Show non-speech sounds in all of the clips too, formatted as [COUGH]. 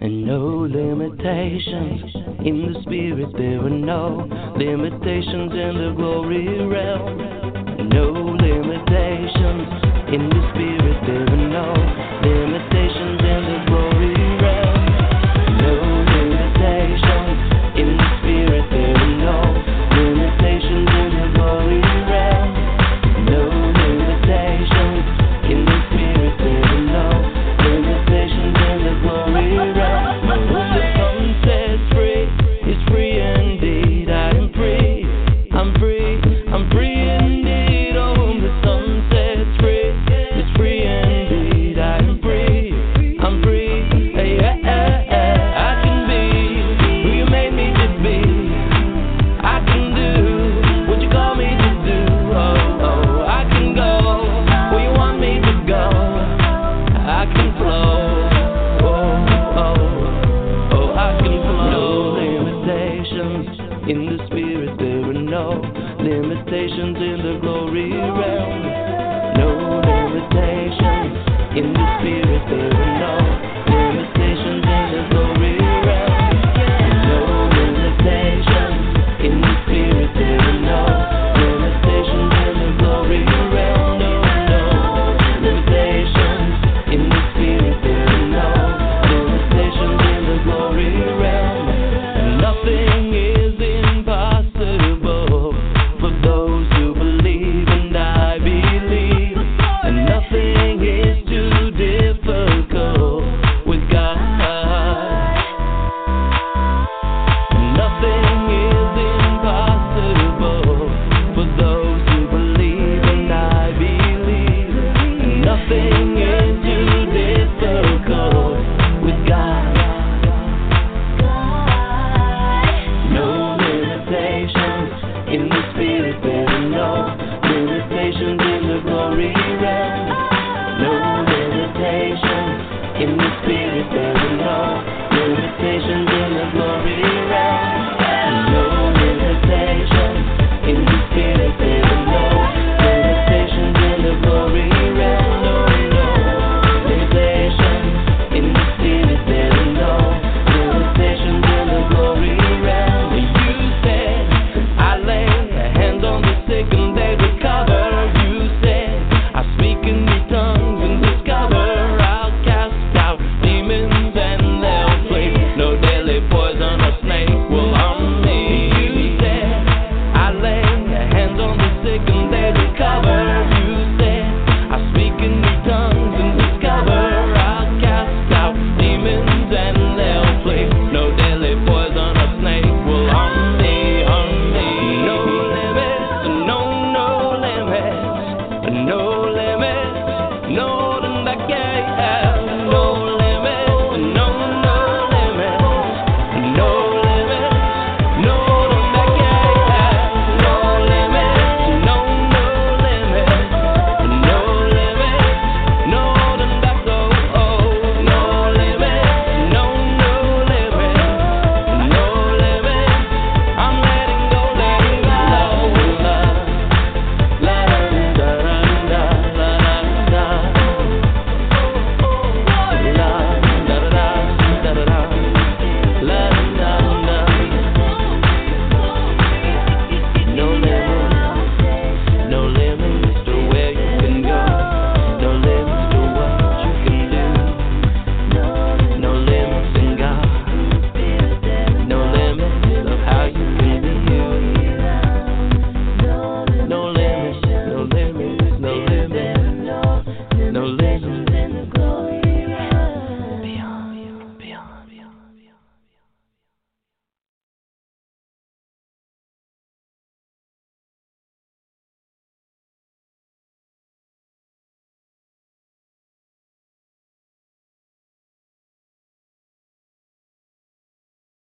And no limitations in the spirit. There are no limitations in the glory realm. No limitations in the spirit. There are no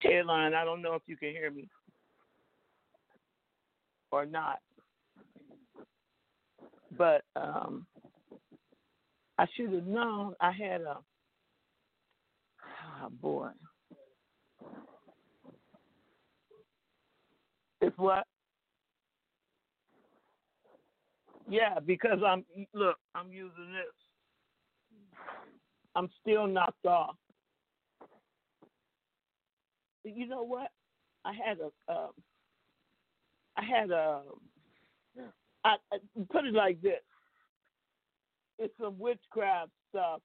Ted line. I don't know if you can hear me or not. But um, I should have known I had a oh boy. It's what? Yeah, because I'm look, I'm using this. I'm still knocked off. You know what? I had a, um, I had a, I, I put it like this. It's some witchcraft stuff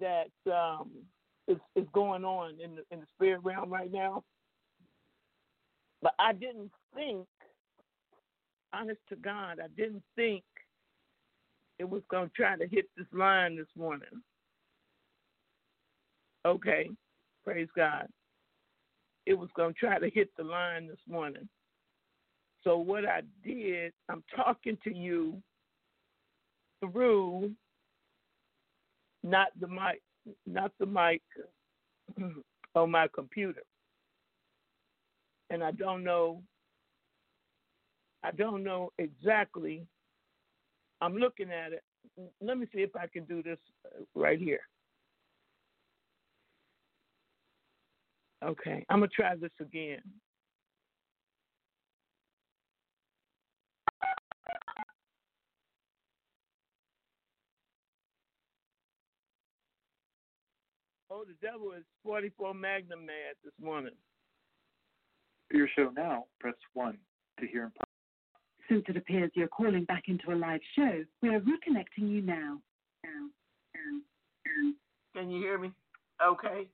that um, is, is going on in the in the spirit realm right now. But I didn't think, honest to God, I didn't think it was going to try to hit this line this morning. Okay, praise God. It was going to try to hit the line this morning. So, what I did, I'm talking to you through not the mic, not the mic [CLEARS THROAT] on my computer and I don't know. I don't know exactly. I'm looking at it. Let me see if I can do this uh, right here. Okay, I'm gonna try this again. Oh, the devil is 44 Magnum mad this morning. For your show now, press 1 to hear in Since it appears you're calling back into a live show, we are reconnecting you now. Now, now, now. Can you hear me? Okay.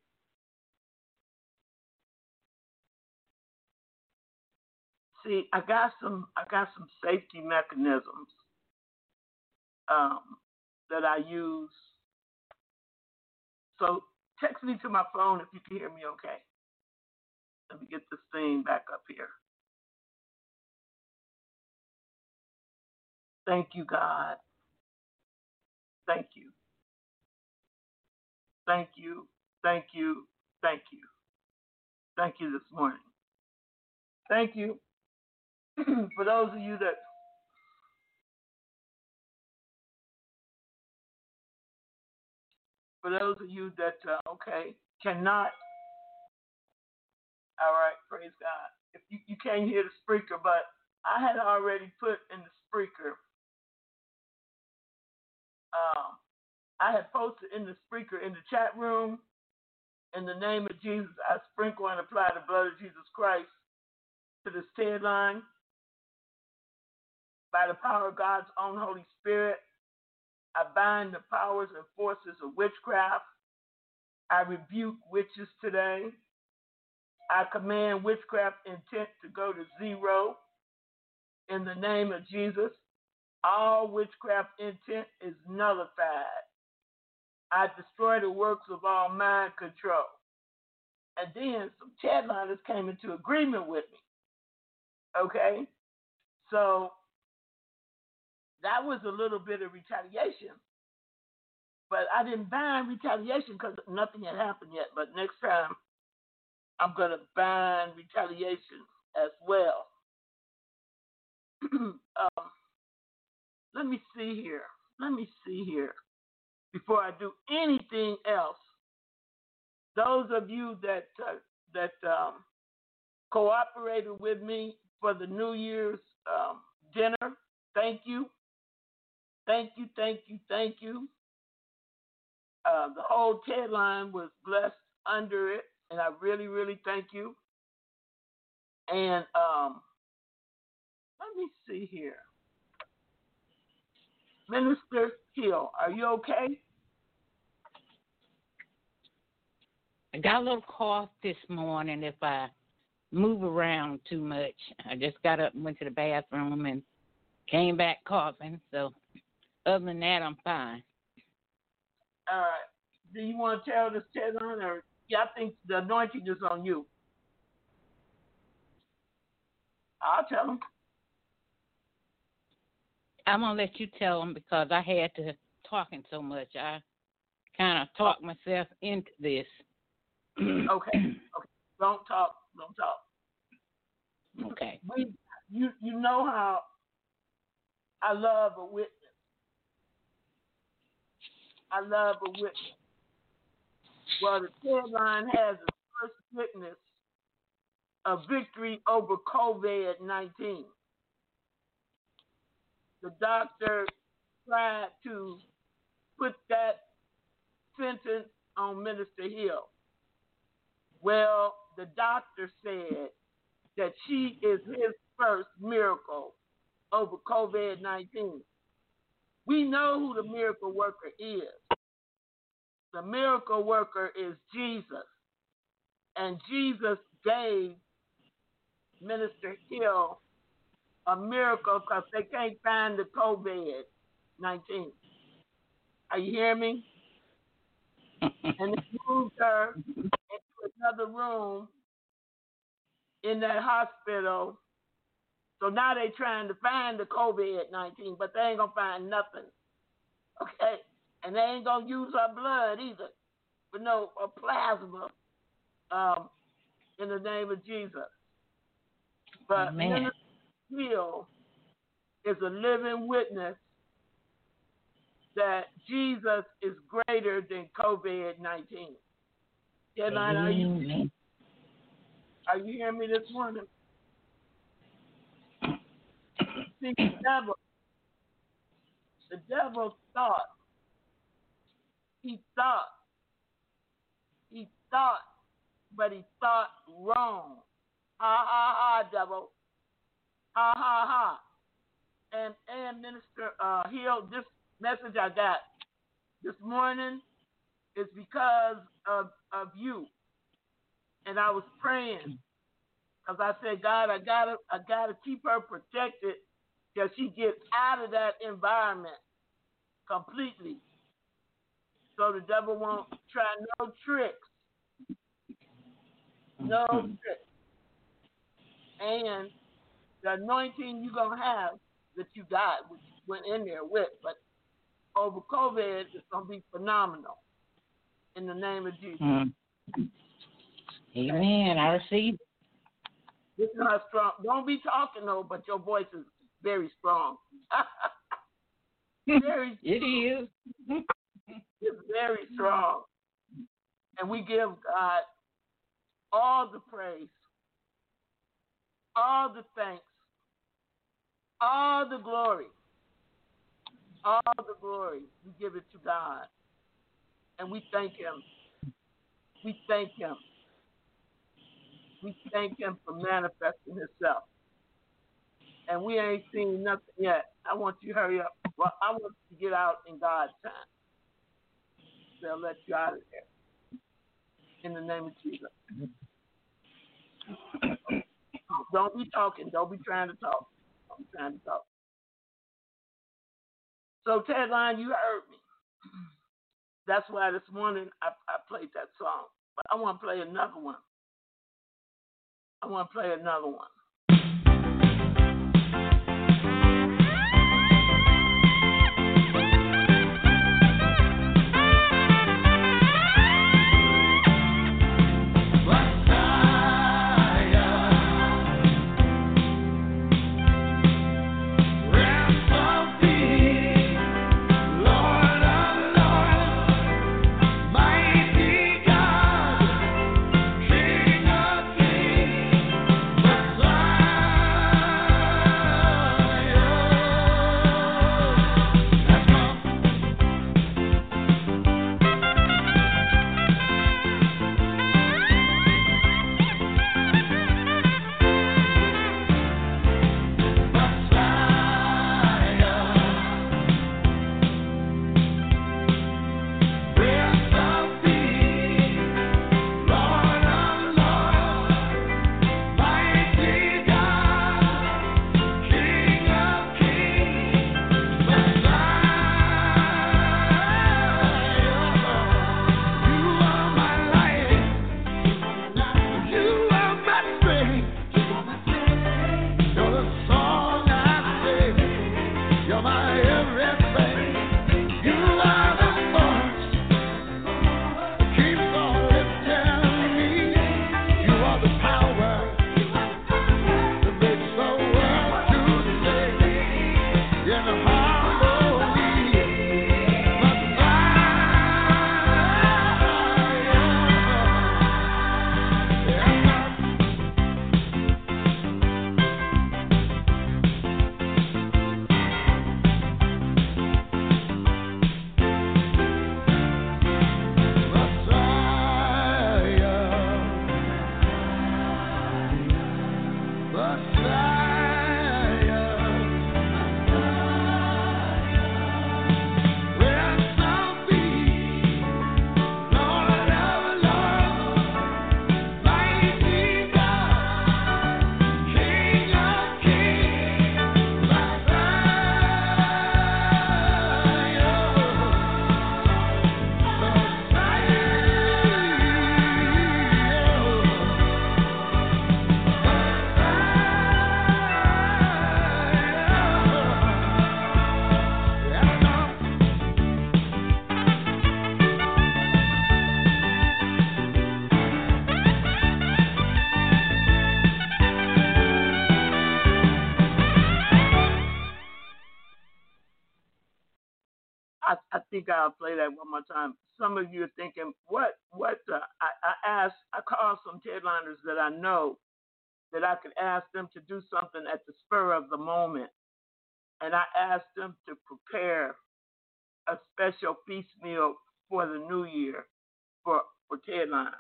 See, I got some I got some safety mechanisms um, that I use. So text me to my phone if you can hear me okay. Let me get this thing back up here. Thank you, God. Thank you. Thank you. Thank you. Thank you. Thank you this morning. Thank you [CLEARS THROAT] for those of you that for those of you that uh, okay cannot all right, praise God. If you, you can't hear the speaker, but I had already put in the speaker. Um, I had posted in the speaker in the chat room. In the name of Jesus, I sprinkle and apply the blood of Jesus Christ to this Ted line. By the power of God's own Holy Spirit, I bind the powers and forces of witchcraft. I rebuke witches today. I command witchcraft intent to go to zero in the name of Jesus. All witchcraft intent is nullified. I destroy the works of all mind control. And then some chatliners came into agreement with me. Okay? So that was a little bit of retaliation. But I didn't bind retaliation because nothing had happened yet. But next time I'm going to bind retaliation as well. [CLEARS THROAT] um, let me see here. Let me see here. Before I do anything else, those of you that uh, that um, cooperated with me for the New Year's um, dinner, thank you, thank you, thank you, thank you. Uh, the whole Ted line was blessed under it and I really, really thank you. And um, let me see here. Minister Hill, are you okay? I got a little cough this morning if I move around too much. I just got up and went to the bathroom and came back coughing. So, other than that, I'm fine. All right. Do you want to tell this, Tedon, or yeah, I think the anointing is on you. I'll tell them. I'm gonna let you tell them because I had to talking so much. I kind of oh. talked myself into this. [CLEARS THROAT] okay. Okay. Don't talk. Don't talk. Okay. We, you, you know how I love a witness. I love a witness. Well, the Tedline has the first witness of victory over COVID 19. The doctor tried to put that sentence on Minister Hill. Well, the doctor said that she is his first miracle over COVID 19. We know who the miracle worker is. The miracle worker is Jesus. And Jesus gave Minister Hill a miracle because they can't find the COVID 19. Are you hearing me? [LAUGHS] and they moved her into another room in that hospital. So now they're trying to find the COVID 19, but they ain't going to find nothing. Okay? And they ain't going to use her blood either for no a plasma um, in the name of Jesus. But Man. Hill is a living witness that Jesus is greater than COVID 19. Caroline, are you, are you hearing me this morning? See, the devil, the devil thought, he thought, he thought, but he thought wrong. Ha ha ha, devil. Ha ha ha. And and Minister uh, Hill, this message I got this morning is because of of you. And I was praying because I said, God, I gotta I gotta keep her protected till she gets out of that environment completely. So the devil won't try no tricks. No tricks. And the anointing you're gonna have that you got, which you went in there with, but over COVID it's gonna be phenomenal. In the name of Jesus. Mm. Amen. I receive. This is how strong. Don't be talking though, but your voice is very strong. [LAUGHS] very, It is. [LAUGHS] it's very strong, and we give God all the praise, all the thanks, all the glory, all the glory. We give it to God, and we thank Him. We thank Him. We thank Him for manifesting Himself. And we ain't seen nothing yet. I want you to hurry up. Well, I want you to get out in God's time. They'll let you out of there. In the name of Jesus. [COUGHS] Don't be talking. Don't be trying to talk. Don't be trying to talk. So, Ted Line, you heard me. That's why this morning I, I played that song. But I want to play another one. I want to play another one. I'll play that one more time. Some of you are thinking, what, what? I, I asked, I called some Tedliners that I know that I could ask them to do something at the spur of the moment. And I asked them to prepare a special feast meal for the new year for, for Tedline.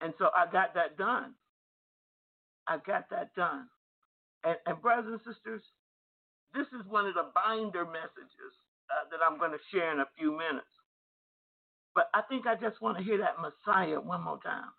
And so I got that done. I got that done. And, and brothers and sisters, this is one of the binder messages uh, that I'm going to share in a few minutes. But I think I just want to hear that Messiah one more time.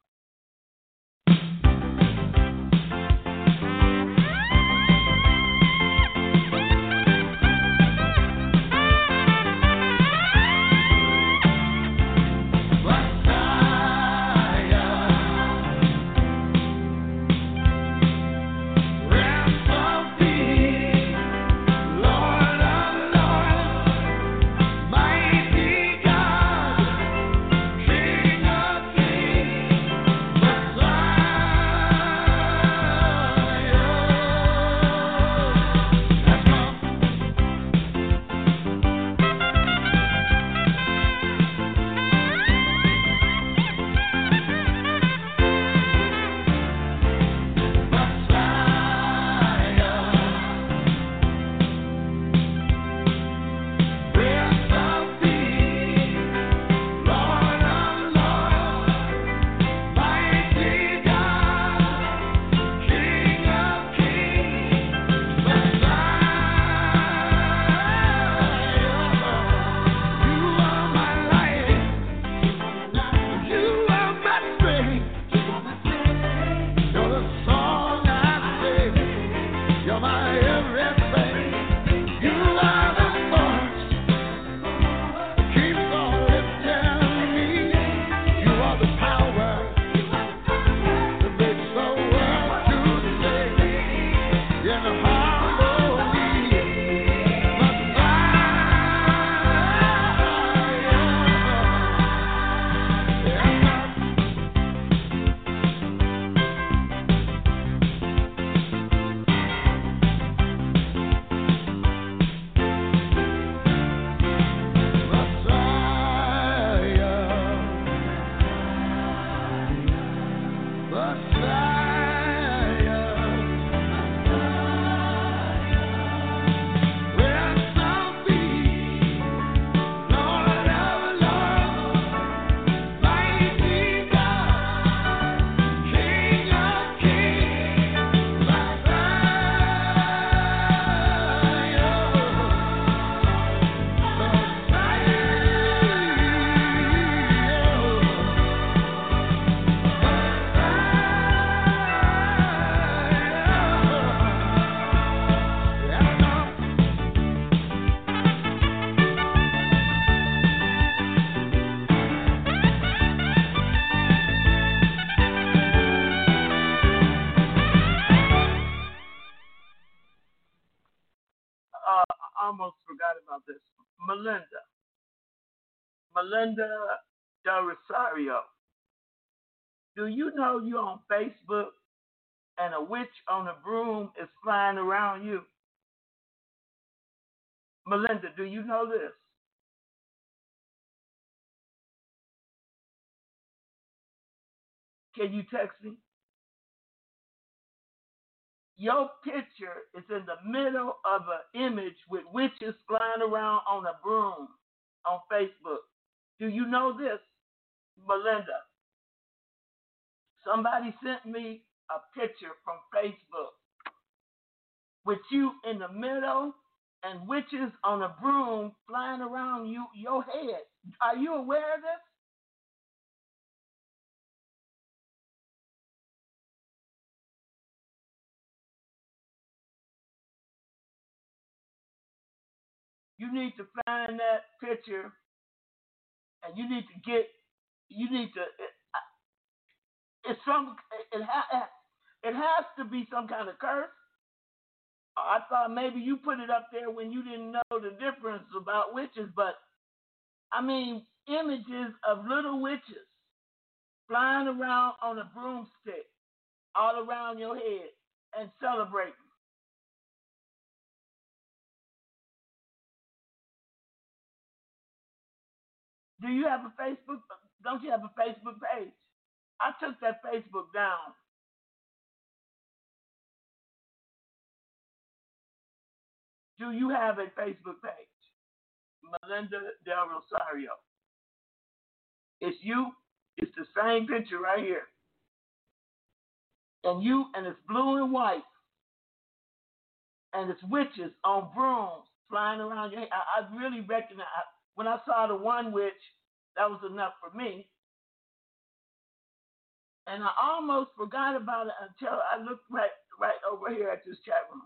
Melinda Del Rosario. Do you know you're on Facebook and a witch on a broom is flying around you? Melinda, do you know this? Can you text me? your picture is in the middle of an image with witches flying around on a broom on Facebook. Do you know this, Melinda? Somebody sent me a picture from Facebook with you in the middle and witches on a broom flying around you your head. Are you aware of this? you need to find that picture and you need to get you need to it, it's some it, ha, it has to be some kind of curse. I thought maybe you put it up there when you didn't know the difference about witches but i mean images of little witches flying around on a broomstick all around your head and celebrating Do you have a Facebook? Don't you have a Facebook page? I took that Facebook down. Do you have a Facebook page? Melinda Del Rosario. It's you. It's the same picture right here. And you, and it's blue and white. And it's witches on brooms flying around your head. I, I really recognize, when I saw the one witch, that was enough for me. And I almost forgot about it until I looked right right over here at this chat room.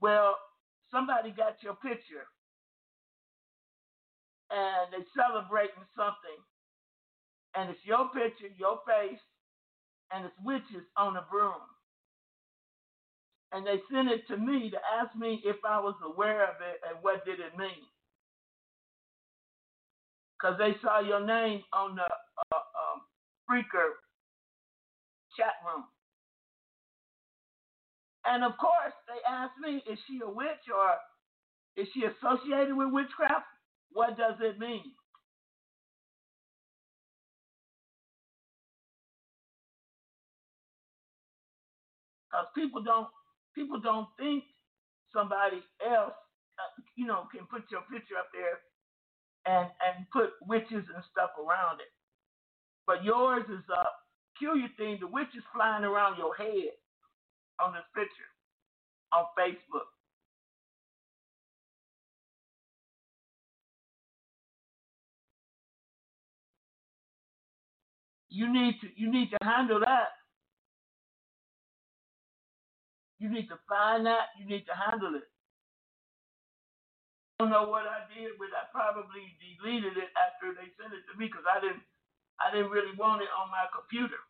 Well, somebody got your picture and they're celebrating something. And it's your picture, your face, and it's witches on a broom. And they sent it to me to ask me if I was aware of it and what did it mean. Because they saw your name on the uh, um, chat room. And of course, they asked me, is she a witch or is she associated with witchcraft? What does it mean? Because people don't people don't think somebody else, uh, you know, can put your picture up there and and put witches and stuff around it. But yours is a peculiar thing. The witch is flying around your head on this picture on Facebook. You need to you need to handle that. You need to find that. You need to handle it. I don't know what I did, but I probably deleted it after they sent it to me because I didn't I didn't really want it on my computer.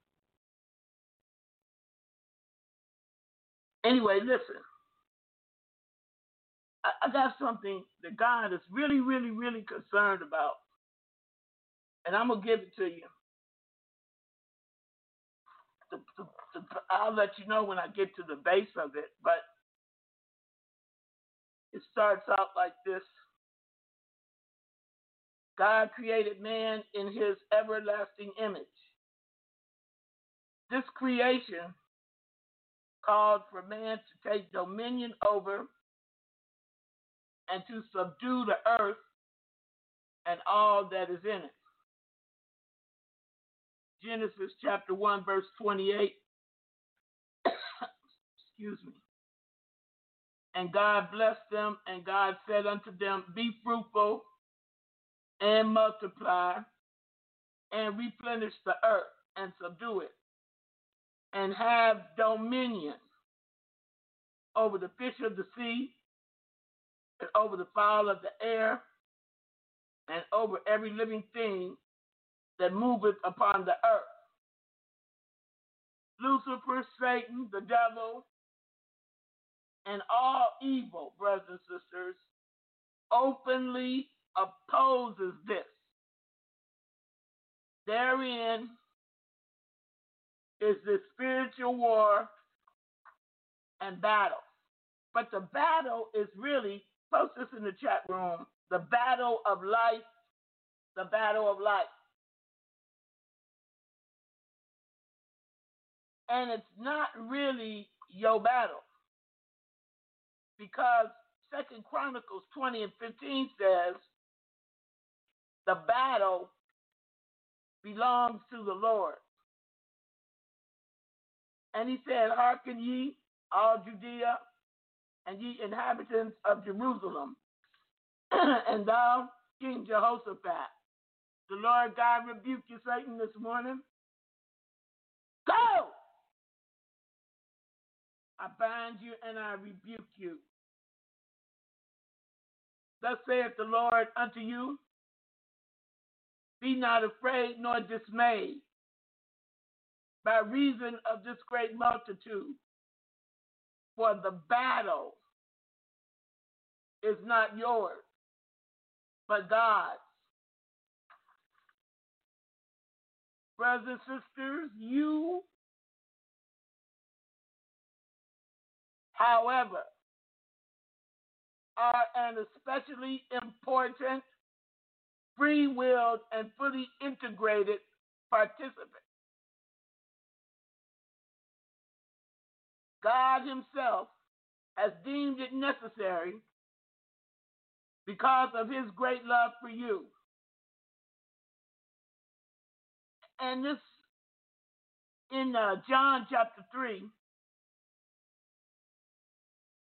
Anyway, listen. I, got something that God is really, really, really concerned about. And I'm gonna give it to you. [LAUGHS] I'll let you know when I get to the base of it, but it starts out like this God created man in his everlasting image. This creation called for man to take dominion over and to subdue the earth and all that is in it. Genesis chapter 1, verse 28. Excuse me. And God blessed them, and God said unto them, Be fruitful and multiply and replenish the earth and subdue it and have dominion over the fish of the sea and over the fowl of the air and over every living thing that moveth upon the earth. Lucifer, Satan, the devil, and all evil, brothers and sisters, openly opposes this. Therein is the spiritual war and battle. But the battle is really, post this in the chat room, the battle of life, the battle of life. And it's not really your battle. Because Second Chronicles 20 and 15 says, the battle belongs to the Lord. And he said, Hearken ye, all Judea, and ye inhabitants of Jerusalem, [CLEARS THROAT] and thou, King Jehoshaphat. The Lord God rebuke you, Satan, this morning. Go! I bind you and I rebuke you. Thus saith the Lord unto you Be not afraid nor dismayed by reason of this great multitude, for the battle is not yours, but God's. Brothers and sisters, you, however, are an especially important, free willed, and fully integrated participant. God Himself has deemed it necessary because of His great love for you. And this in uh, John chapter 3,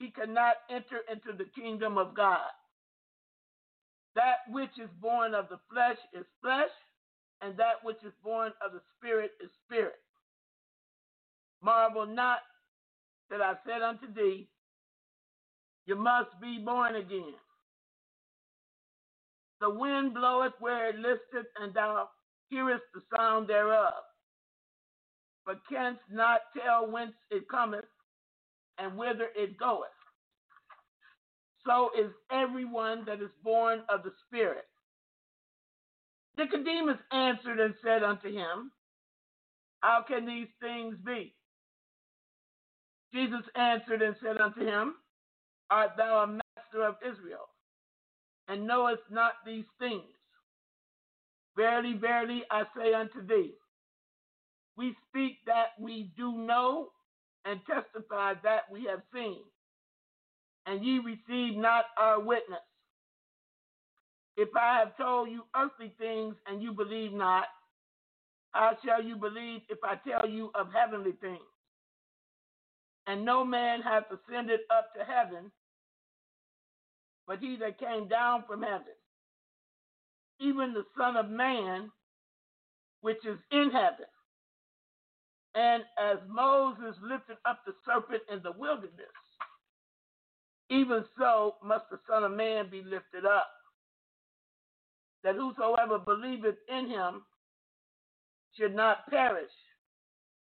he cannot enter into the kingdom of God. That which is born of the flesh is flesh, and that which is born of the Spirit is spirit. Marvel not that I said unto thee, You must be born again. The wind bloweth where it listeth, and thou hearest the sound thereof, but canst not tell whence it cometh and whither it goeth. So is everyone that is born of the Spirit. Nicodemus answered and said unto him, How can these things be? Jesus answered and said unto him, Art thou a master of Israel, and knowest not these things? Verily, verily, I say unto thee, we speak that we do know and testify that we have seen, and ye receive not our witness. If I have told you earthly things and you believe not, how shall you believe if I tell you of heavenly things? And no man hath ascended up to heaven, but he that came down from heaven, even the Son of Man, which is in heaven. And as Moses lifted up the serpent in the wilderness, even so must the Son of Man be lifted up, that whosoever believeth in him should not perish,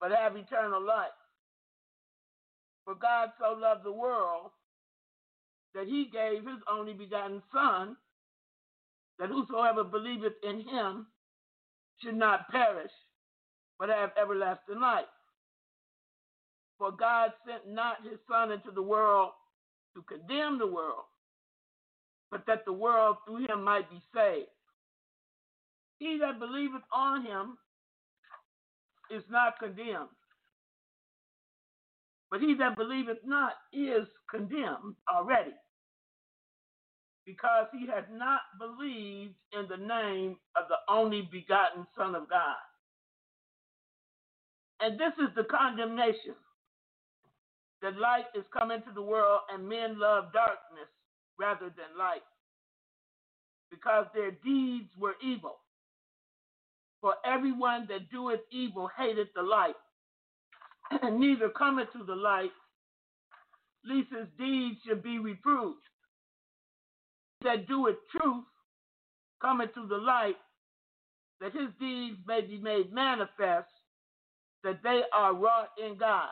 but have eternal life. For God so loved the world that he gave his only begotten Son, that whosoever believeth in him should not perish, but have everlasting life. For God sent not his Son into the world to condemn the world, but that the world through him might be saved. He that believeth on him is not condemned, but he that believeth not is condemned already, because he has not believed in the name of the only begotten Son of God. And this is the condemnation that light is come into the world, and men love darkness rather than light, because their deeds were evil. For everyone that doeth evil hateth the light, and neither cometh to the light, lest his deeds should be reproved. That doeth truth cometh to the light, that his deeds may be made manifest, that they are wrought in God.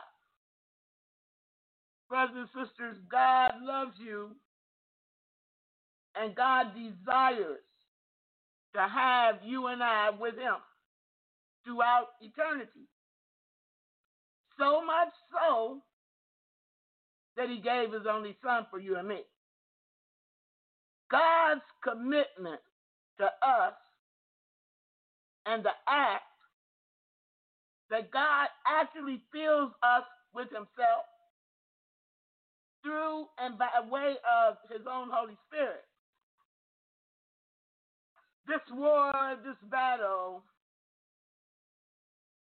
Brothers and sisters, God loves you, and God desires to have you and I with Him throughout eternity. So much so that He gave His only Son for you and me. God's commitment to us and the act that God actually fills us with Himself through and by way of His own Holy Spirit this war, this battle,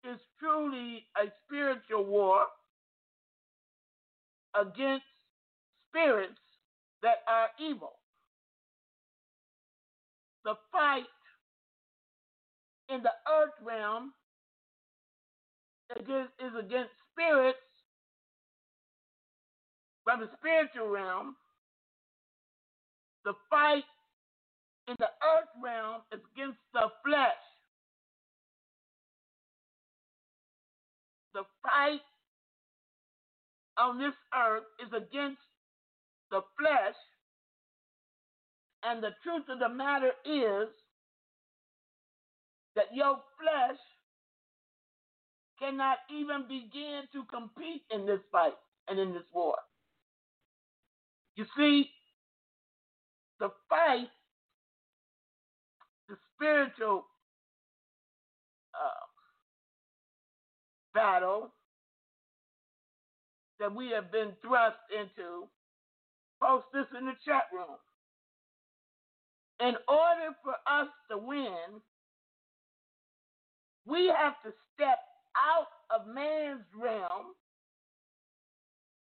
is truly a spiritual war against spirits that are evil. The fight in the earth realm is against spirits from the spiritual realm. The fight in the earth realm is against the flesh. The fight on this earth is against the flesh. And the truth of the matter is that your flesh cannot even begin to compete in this fight and in this war. You see, the fight, the spiritual uh, battle that we have been thrust into, post this in the chat room. In order for us to win, we have to step out of man's realm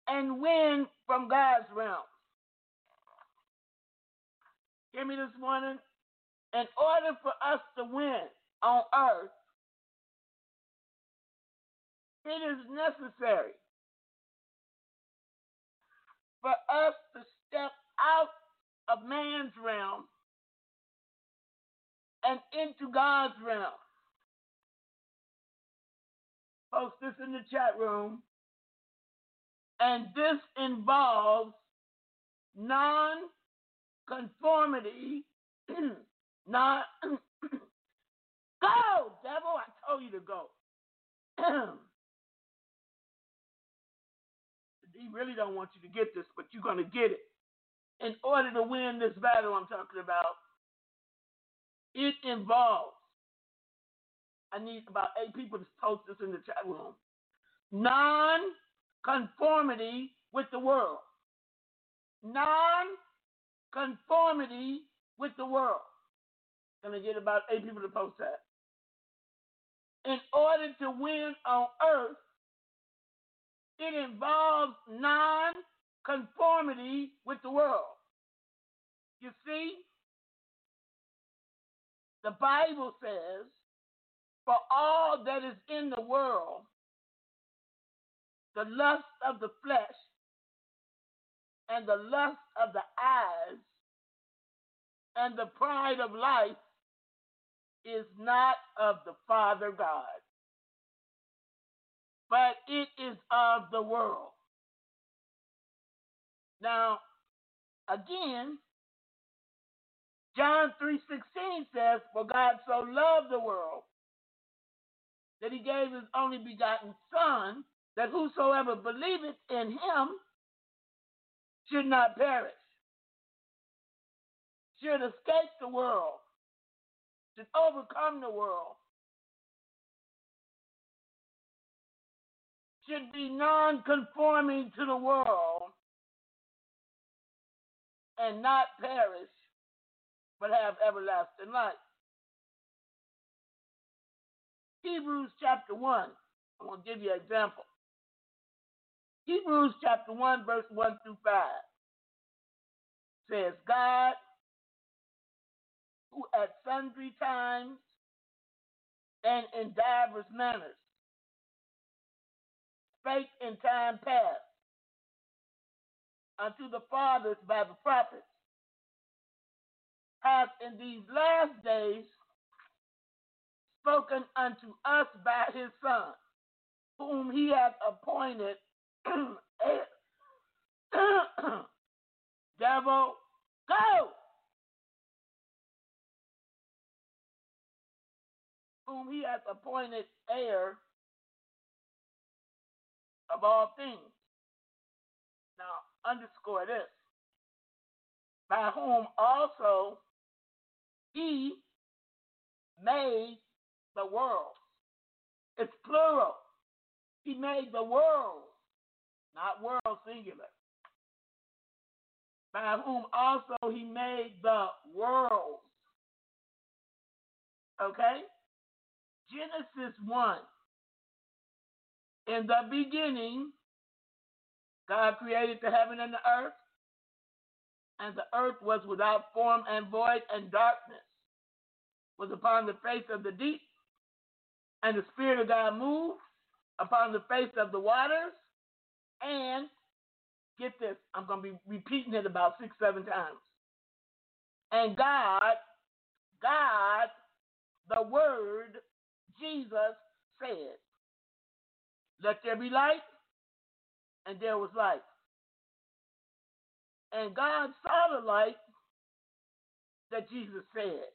and win from God's realm. Hear me this morning? In order for us to win on earth, it is necessary for us to step out of man's realm and into God's realm. Post this in the chat room. And this involves non conformity. [CLEARS THROAT] not [CLEARS THROAT] go, devil. I told you to go. [CLEARS THROAT] he really don't want you to get this, but you're going to get it. In order to win this battle I'm talking about, it involves I need about eight people to post this in the chat room. Non conformity with the world. Non conformity with the world. Gonna get about eight people to post that. In order to win on earth, it involves non conformity with the world. You see, the Bible says for all that is in the world, the lust of the flesh and the lust of the eyes and the pride of life is not of the Father God, but it is of the world. Now, again, John 3:16 says, "For God so loved the world that he gave his only begotten Son, that whosoever believeth in him should not perish, should escape the world, should overcome the world, should be non conforming to the world and not perish, but have everlasting life. Hebrews chapter 1. I'm going to give you an example. Hebrews chapter 1, verse 1 through 5 says, God, who at sundry times and in divers manners spake in time past unto the fathers by the prophets, hath in these last days spoken unto us by his Son, whom he hath appointed [CLEARS THROAT] devil, go! Whom he hath appointed heir of all things. Now, underscore this. By whom also he made the world. It's plural. He made the world, not world singular. By whom also he made the world. Okay? Genesis 1. In the beginning, God created the heaven and the earth, and the earth was without form and void, and darkness was upon the face of the deep, and the Spirit of God moved upon the face of the waters, and get this, I'm going to be repeating it about six, seven times. And God, God, the Word, Jesus said, Let there be light, and there was light. And God saw the light that Jesus said,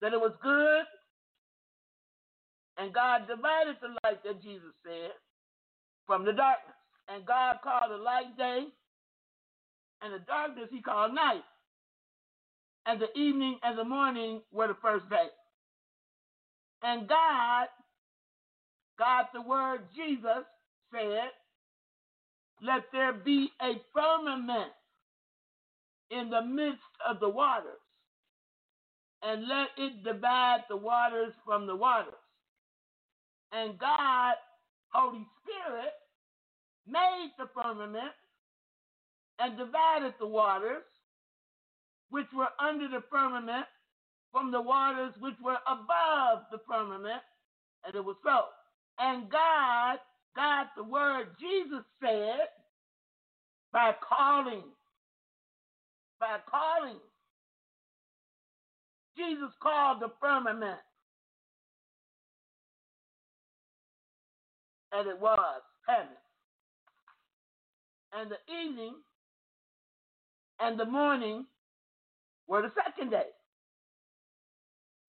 that it was good, and God divided the light that Jesus said from the darkness. And God called the light day, and the darkness he called night. And the evening and the morning were the first day. And God, God, the word Jesus said, Let there be a firmament in the midst of the waters, and let it divide the waters from the waters. And God, Holy Spirit, made the firmament and divided the waters which were under the firmament from the waters which were above the firmament, and it was so. And God, God, the word Jesus said, by calling, by calling, Jesus called the firmament, and it was heaven and the evening and the morning were the second day.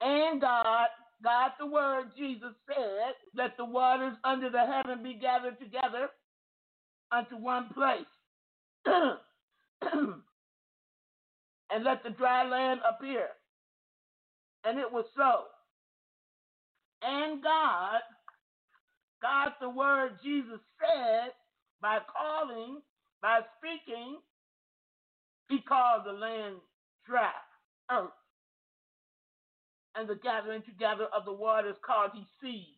And God, God the Word, Jesus said, Let the waters under the heaven be gathered together unto one place. [CLEARS THROAT] and let the dry land appear. And it was so. And God, God the Word, Jesus said, by calling by speaking, he called the land dry, earth. And the gathering together of the waters called he seas.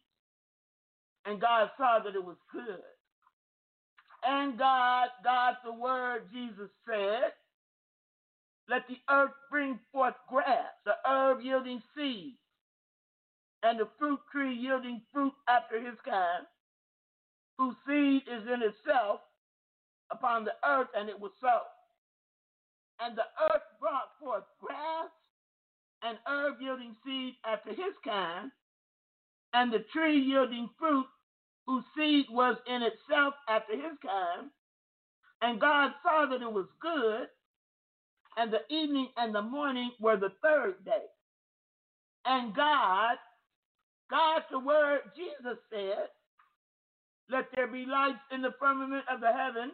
And God saw that it was good. And God, God, the word, Jesus said, let the earth bring forth grass, the herb yielding seed, and the fruit tree yielding fruit after his kind, whose seed is in itself upon the earth, and it was so. And the earth brought forth grass and herb yielding seed after his kind, and the tree yielding fruit whose seed was in itself after his kind. And God saw that it was good, and the evening and the morning were the third day. And God, God, the word Jesus said, Let there be lights in the firmament of the heaven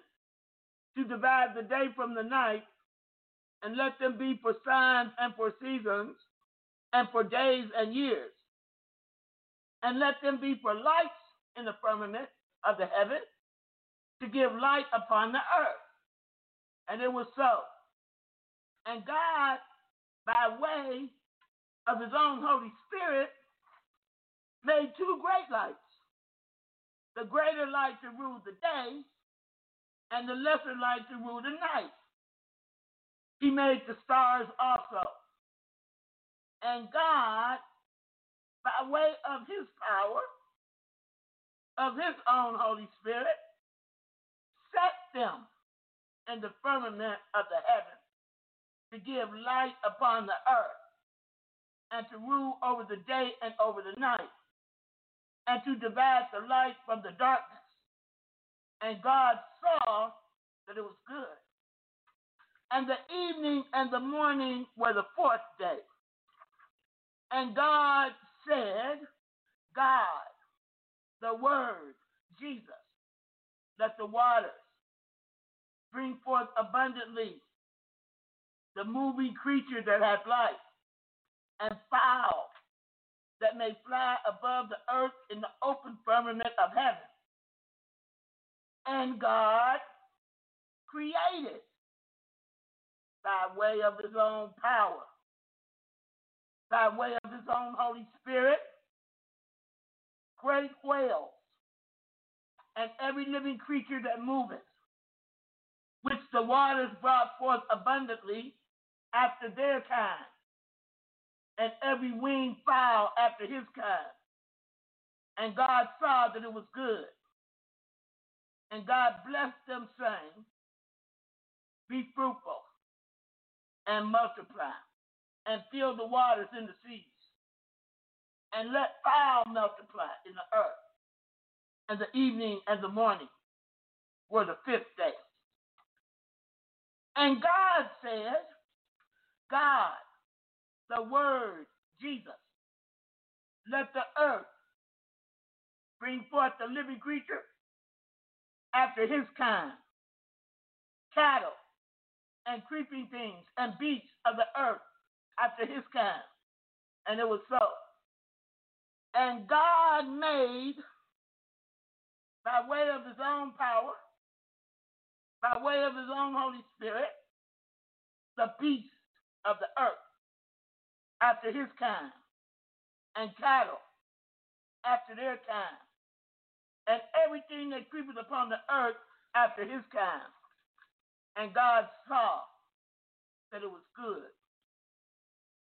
to divide the day from the night, and let them be for signs and for seasons, and for days and years. And let them be for lights in the firmament of the heaven, to give light upon the earth. And it was so. And God, by way of his own Holy Spirit, made two great lights the greater light to rule the day, and the lesser light to rule the night. He made the stars also. And God, by way of his power, of his own Holy Spirit, set them in the firmament of the heavens to give light upon the earth and to rule over the day and over the night and to divide the light from the darkness. And God saw that it was good. And the evening and the morning were the fourth day. And God said, God, the Word, Jesus, let the waters bring forth abundantly the moving creature that has life, and fowl that may fly above the earth in the open firmament of heaven. And God created by way of his own power by way of his own Holy Spirit, great whales, and every living creature that moveth, which the waters brought forth abundantly after their kind, and every winged fowl after his kind. And God saw that it was good. And God blessed them, saying, Be fruitful and multiply, and fill the waters in the seas, and let fowl multiply in the earth. And the evening and the morning were the fifth day. And God said, God, the Word, Jesus, let the earth bring forth the living creature after his kind, cattle and creeping things and beasts of the earth after his kind. And it was so. And God made, by way of his own power, by way of his own Holy Spirit, the beasts of the earth after his kind, and cattle after their kind, and everything that creepeth upon the earth after his kind. And God saw that it was good.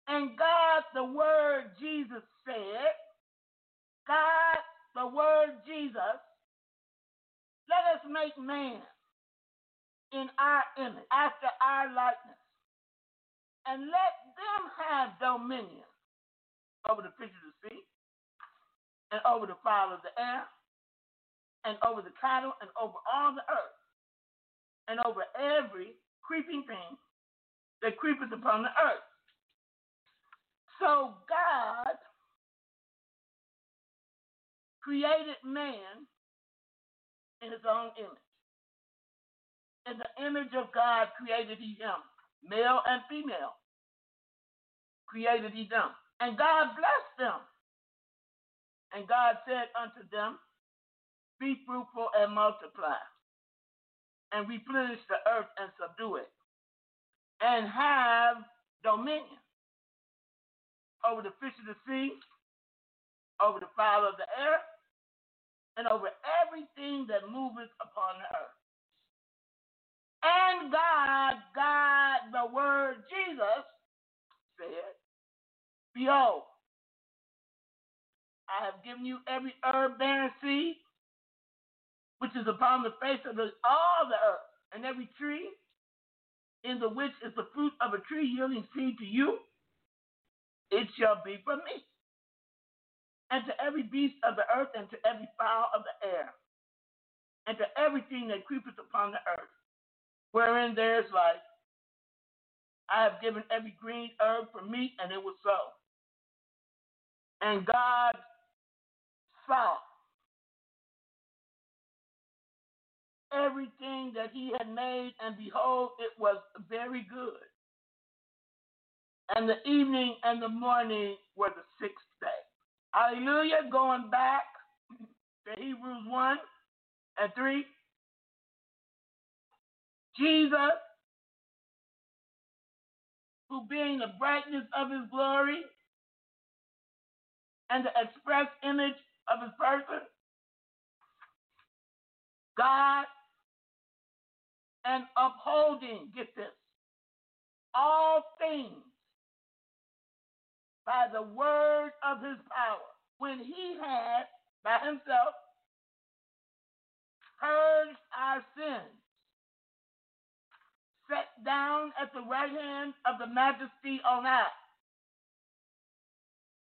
And God, the Word Jesus said, God, the Word Jesus, let us make man in our image, after our likeness, and let them have dominion over the fish of the sea, and over the fowl of the air, and over the cattle, and over all the earth, and over every creeping thing that creepeth upon the earth. So God created man in his own image. In the image of God created he him, male and female. Created he them. And God blessed them. And God said unto them, Be fruitful and multiply, and replenish the earth and subdue it, and have dominion over the fish of the sea, over the fowl of the air, and over everything that moveth upon the earth. And God, God, the word Jesus, said, Behold, I have given you every herb bearing seed which is upon the face of the, all the earth, and every tree in the which is the fruit of a tree yielding seed to you, it shall be for me. And to every beast of the earth, and to every fowl of the air, and to everything that creepeth upon the earth, wherein there is life, I have given every green herb for meat, and it was so. And God saw everything that he had made, and behold, it was very good. And the evening and the morning were the sixth day. Hallelujah. Going back to Hebrews 1 and 3. Jesus, who being the brightness of his glory and the express image of his person, God and upholding, get this, all things by the word of his power. When he had by himself purged our sins, set down at the right hand of the majesty on high,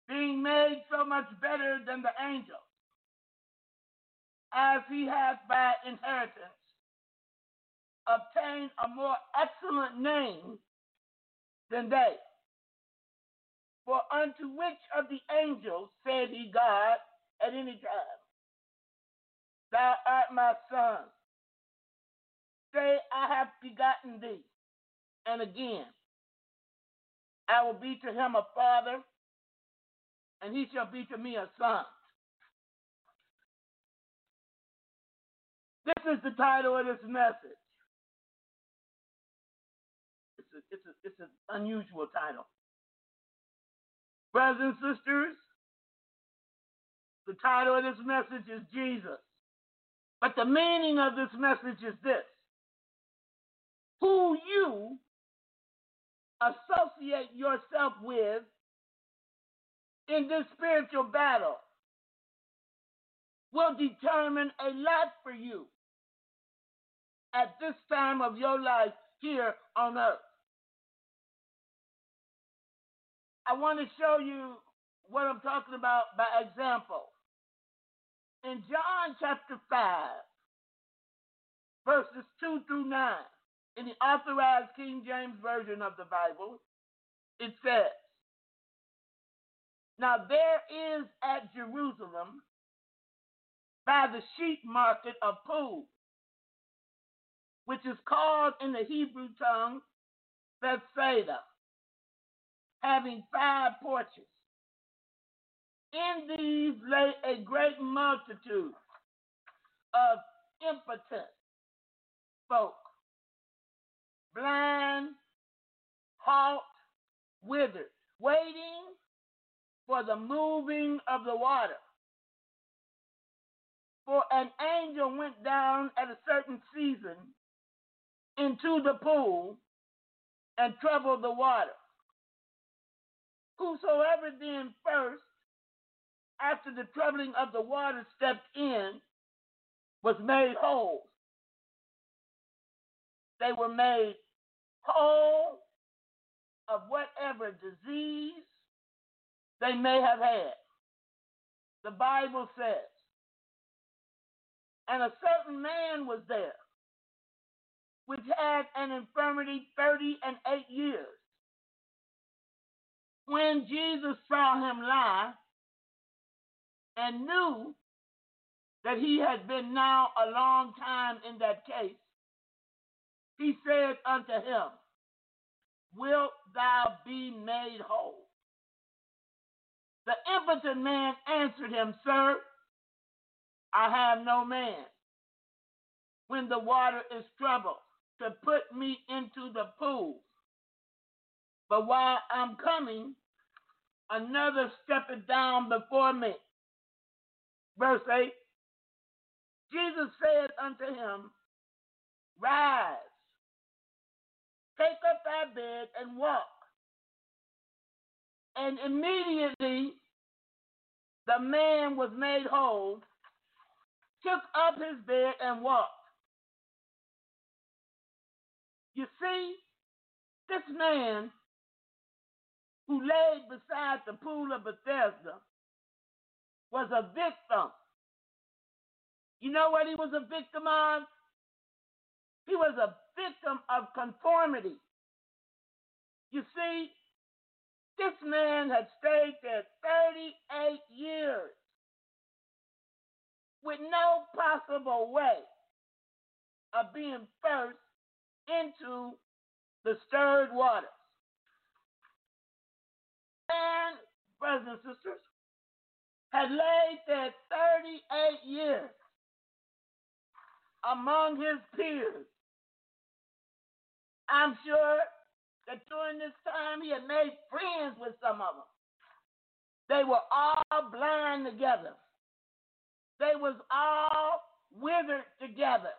being made so much better than the angels, as he hath by inheritance obtained a more excellent name than they. For unto which of the angels said he God at any time, Thou art my son. Say, I have begotten thee. And again, I will be to him a father, and he shall be to me a son. This is the title of this message. It's a, it's a, it's an unusual title. Brothers and sisters, the title of this message is Jesus. But the meaning of this message is this who you associate yourself with in this spiritual battle will determine a lot for you at this time of your life here on earth. I want to show you what I'm talking about by example. In John chapter 5, verses 2 through 9, in the authorized King James Version of the Bible, it says, Now there is at Jerusalem by the sheep market of pool, which is called in the Hebrew tongue Bethesda, having five porches. In these lay a great multitude of impotent folk, blind, halt, withered, waiting for the moving of the water. For an angel went down at a certain season into the pool and troubled the water. Whosoever then first, after the troubling of the water, stepped in, was made whole. They were made whole of whatever disease they may have had. The Bible says, and a certain man was there which had an infirmity thirty and eight years. When Jesus saw him lie and knew that he had been now a long time in that case, he said unto him, Wilt thou be made whole? The impotent man answered him, Sir, I have no man. When the water is troubled, to put me into the pool. But while I'm coming, another steppeth down before me. Verse 8 Jesus said unto him, Rise, take up thy bed and walk. And immediately the man was made whole, took up his bed and walked. You see, this man who laid beside the pool of Bethesda was a victim. You know what he was a victim of? He was a victim of conformity. You see, this man had stayed there 38 years with no possible way of being first into the stirred waters. And, brothers and sisters, had laid there 38 years among his peers. I'm sure that during this time he had made friends with some of them. They were all blind together. They was all withered together.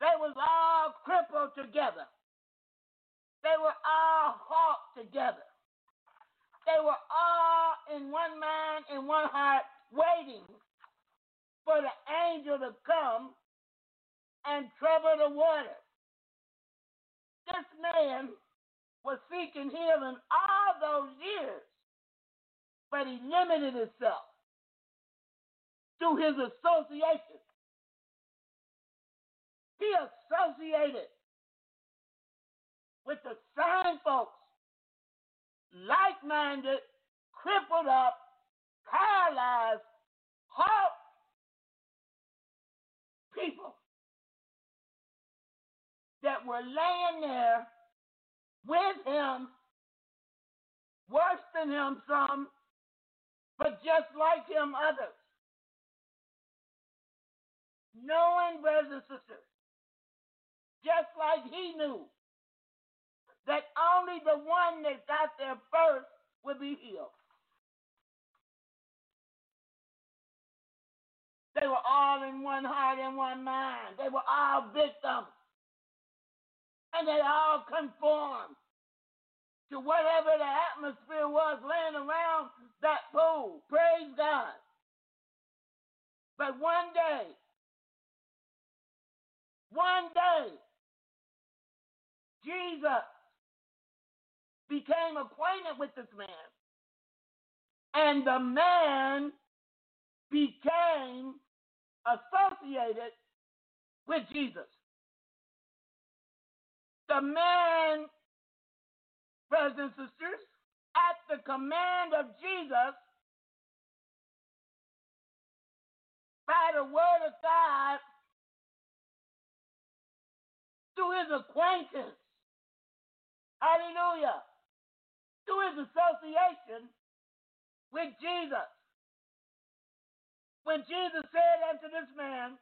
They was all crippled together. They were all halt together. They were all in one mind and one heart waiting for the angel to come and trouble the water. This man was seeking healing all those years, but he limited himself to his association. He associated with the same folks, like minded, crippled up, paralyzed, halt people that were laying there with him, worse than him some, but just like him others. Knowing, brothers and sisters, just like he knew that only the one that got there first would be healed. They were all in one heart and one mind. They were all victims. And they all conformed to whatever the atmosphere was laying around that pool. Praise God. But one day, one day, Jesus became acquainted with this man. And the man became associated with Jesus. The man, brothers and sisters, at the command of Jesus, by the word of God, through his acquaintance, hallelujah, through his association with Jesus. When Jesus said unto this man,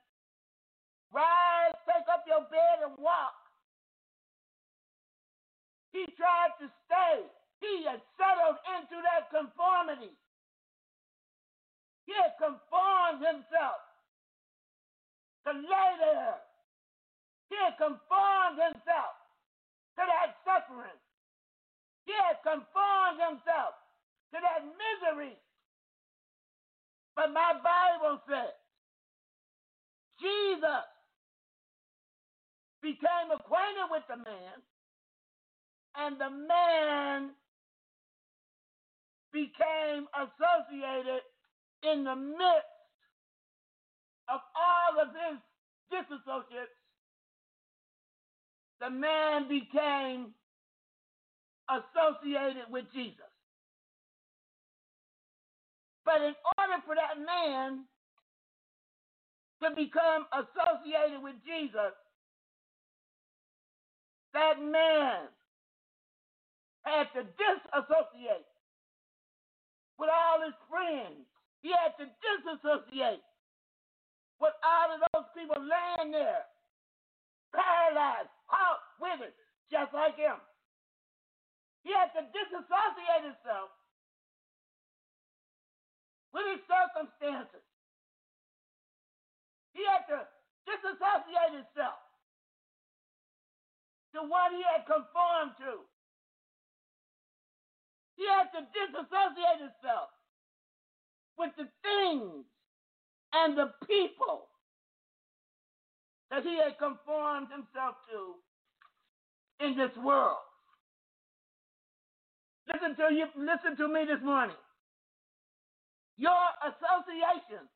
Rise, take up your bed and walk, he tried to stay. He had settled into that conformity. He had conformed himself to lay there. He had conformed himself to that suffering. He had conformed himself to that misery but my Bible says Jesus became acquainted with the man, and the man became associated in the midst of all of his disassociates. The man became associated with Jesus. But in order for that man to become associated with Jesus, that man had to disassociate with all his friends. He had to disassociate with all of those people laying there, paralyzed, out with it, just like him. He had to disassociate himself with his circumstances. He had to disassociate himself to what he had conformed to. He had to disassociate himself with the things and the people that he had conformed himself to in this world. Listen to you, listen to me this morning your associations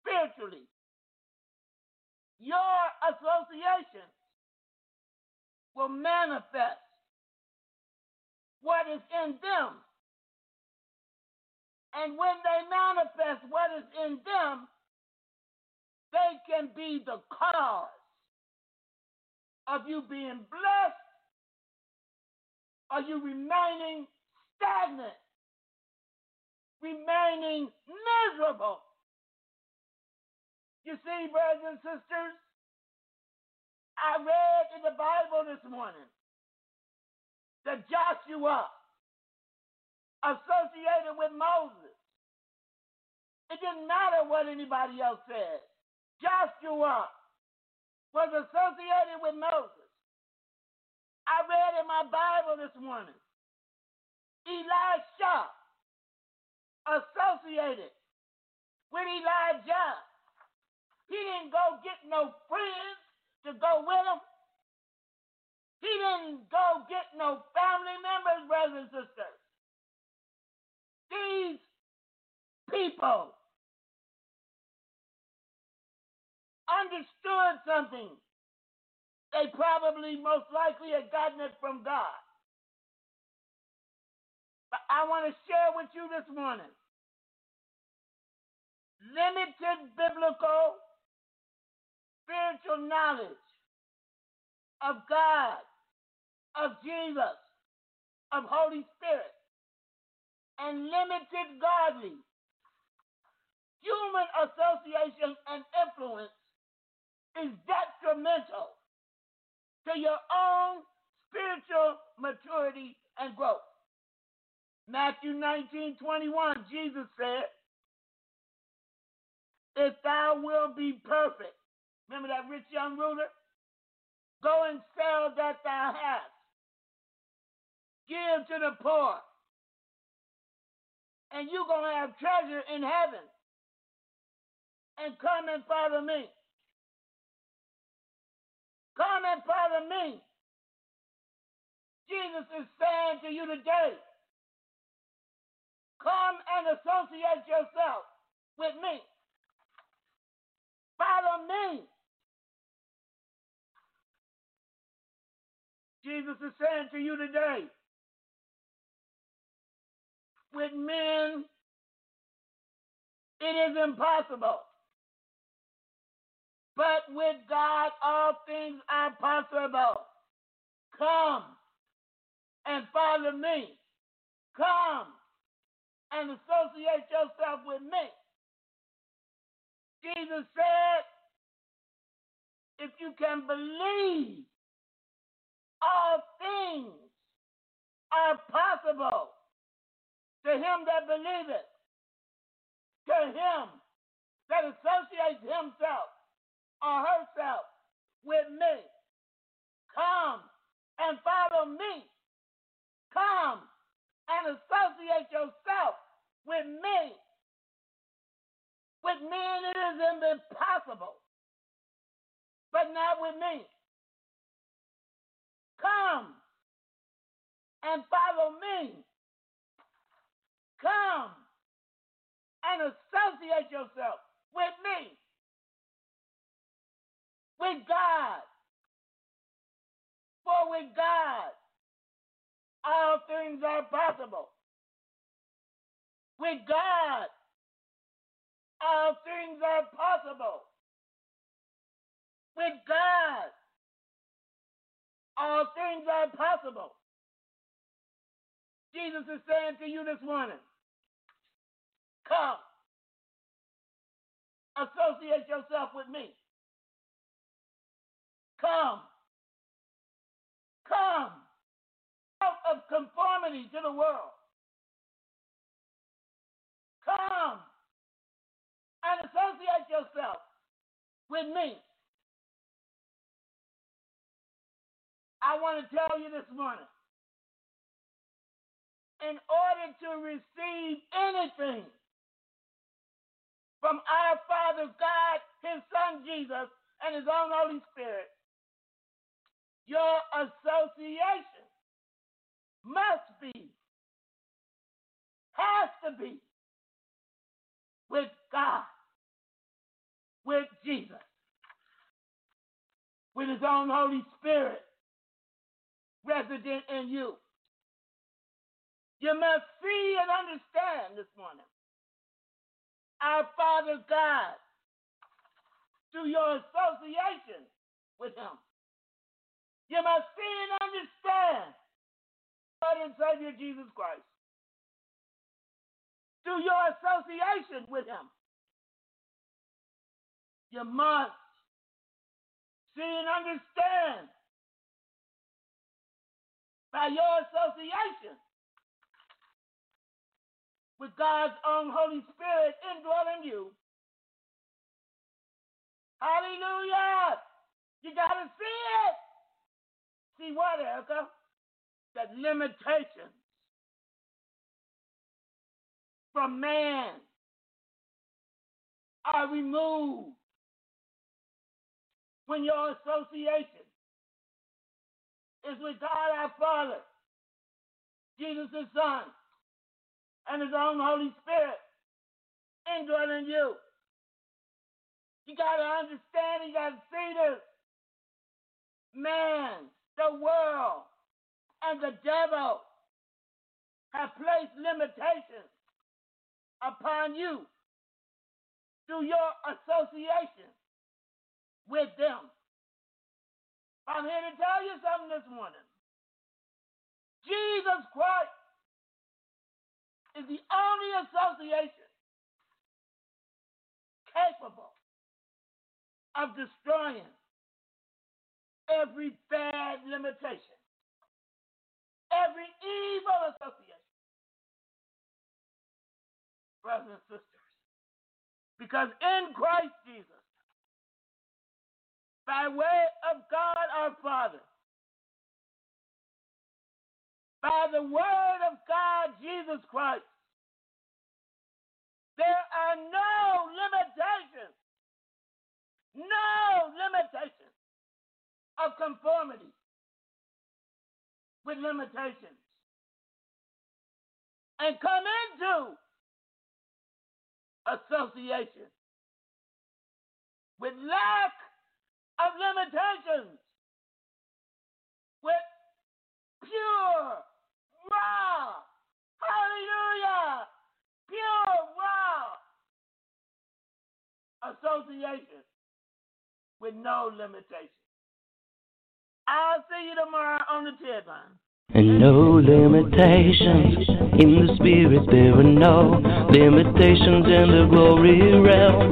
spiritually, your associations will manifest what is in them. And when they manifest what is in them, they can be the cause of you being blessed or you remaining stagnant remaining miserable. You see, brothers and sisters, I read in the Bible this morning that Joshua associated with Moses. It didn't matter what anybody else said. Joshua was associated with Moses. I read in my Bible this morning Elisha associated with Elijah. He didn't go get no friends to go with him. He didn't go get no family members, brothers and sisters. These people understood something. They probably most likely had gotten it from God. But I want to share with you this morning limited biblical spiritual knowledge of God, of Jesus, of Holy Spirit, and limited godly human association and influence is detrimental to your own spiritual maturity and growth. Matthew 19 21, Jesus said, If thou wilt be perfect, remember that rich young ruler? Go and sell that thou hast, give to the poor, and you're going to have treasure in heaven. And come and follow me. Come and follow me. Jesus is saying to you today, come and associate yourself with me. Follow me. Jesus is saying to you today, with men, it is impossible. But with God, all things are possible. Come and follow me. Come and associate yourself with me. Jesus said, if you can believe, all things are possible to him that believeth, to him that associates himself or herself with me. Come and follow me. Come and associate yourself with me. With men it is impossible, but not with me. Come and follow me. Come and associate yourself with me, with God. For with God, all things are possible. With God, all things are possible. With God, all things are possible. Jesus is saying to you this morning, come, associate yourself with me. Come, come out of conformity to the world. Come and associate yourself with me. I want to tell you this morning in order to receive anything from our Father God, His Son Jesus, and His own Holy Spirit, your association must be, has to be, with God, with Jesus, with His own Holy Spirit resident in you. You must see and understand this morning. Our Father God, through your association with Him, you must see and understand Lord and Savior Jesus Christ. Through your association with Him, you must see and understand by your association with God's own Holy Spirit indwelling you. Hallelujah! You got to see it. See what, Erica? That limitations from man are removed when your association is with God our Father, Jesus Son, and His own Holy Spirit indwelling you. You got to understand, you got to see this. Man, the world, and the devil have placed limitations upon you through your association with them. I'm here to tell you something this morning. Jesus Christ is the only association capable of destroying every bad limitation, every evil association. Brothers and sisters, because in Christ Jesus, by way of God our Father, by the word of God, Jesus Christ. There are no limitations, no limitations of conformity with limitations. And come into association with lack of limitations, with pure wow! Hallelujah! Pure wow! Association with no limitation. I'll see you tomorrow on the Tedline. And no limitations in the spirit, there are no limitations in the glory realm.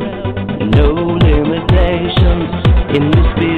No limitations in the spirit.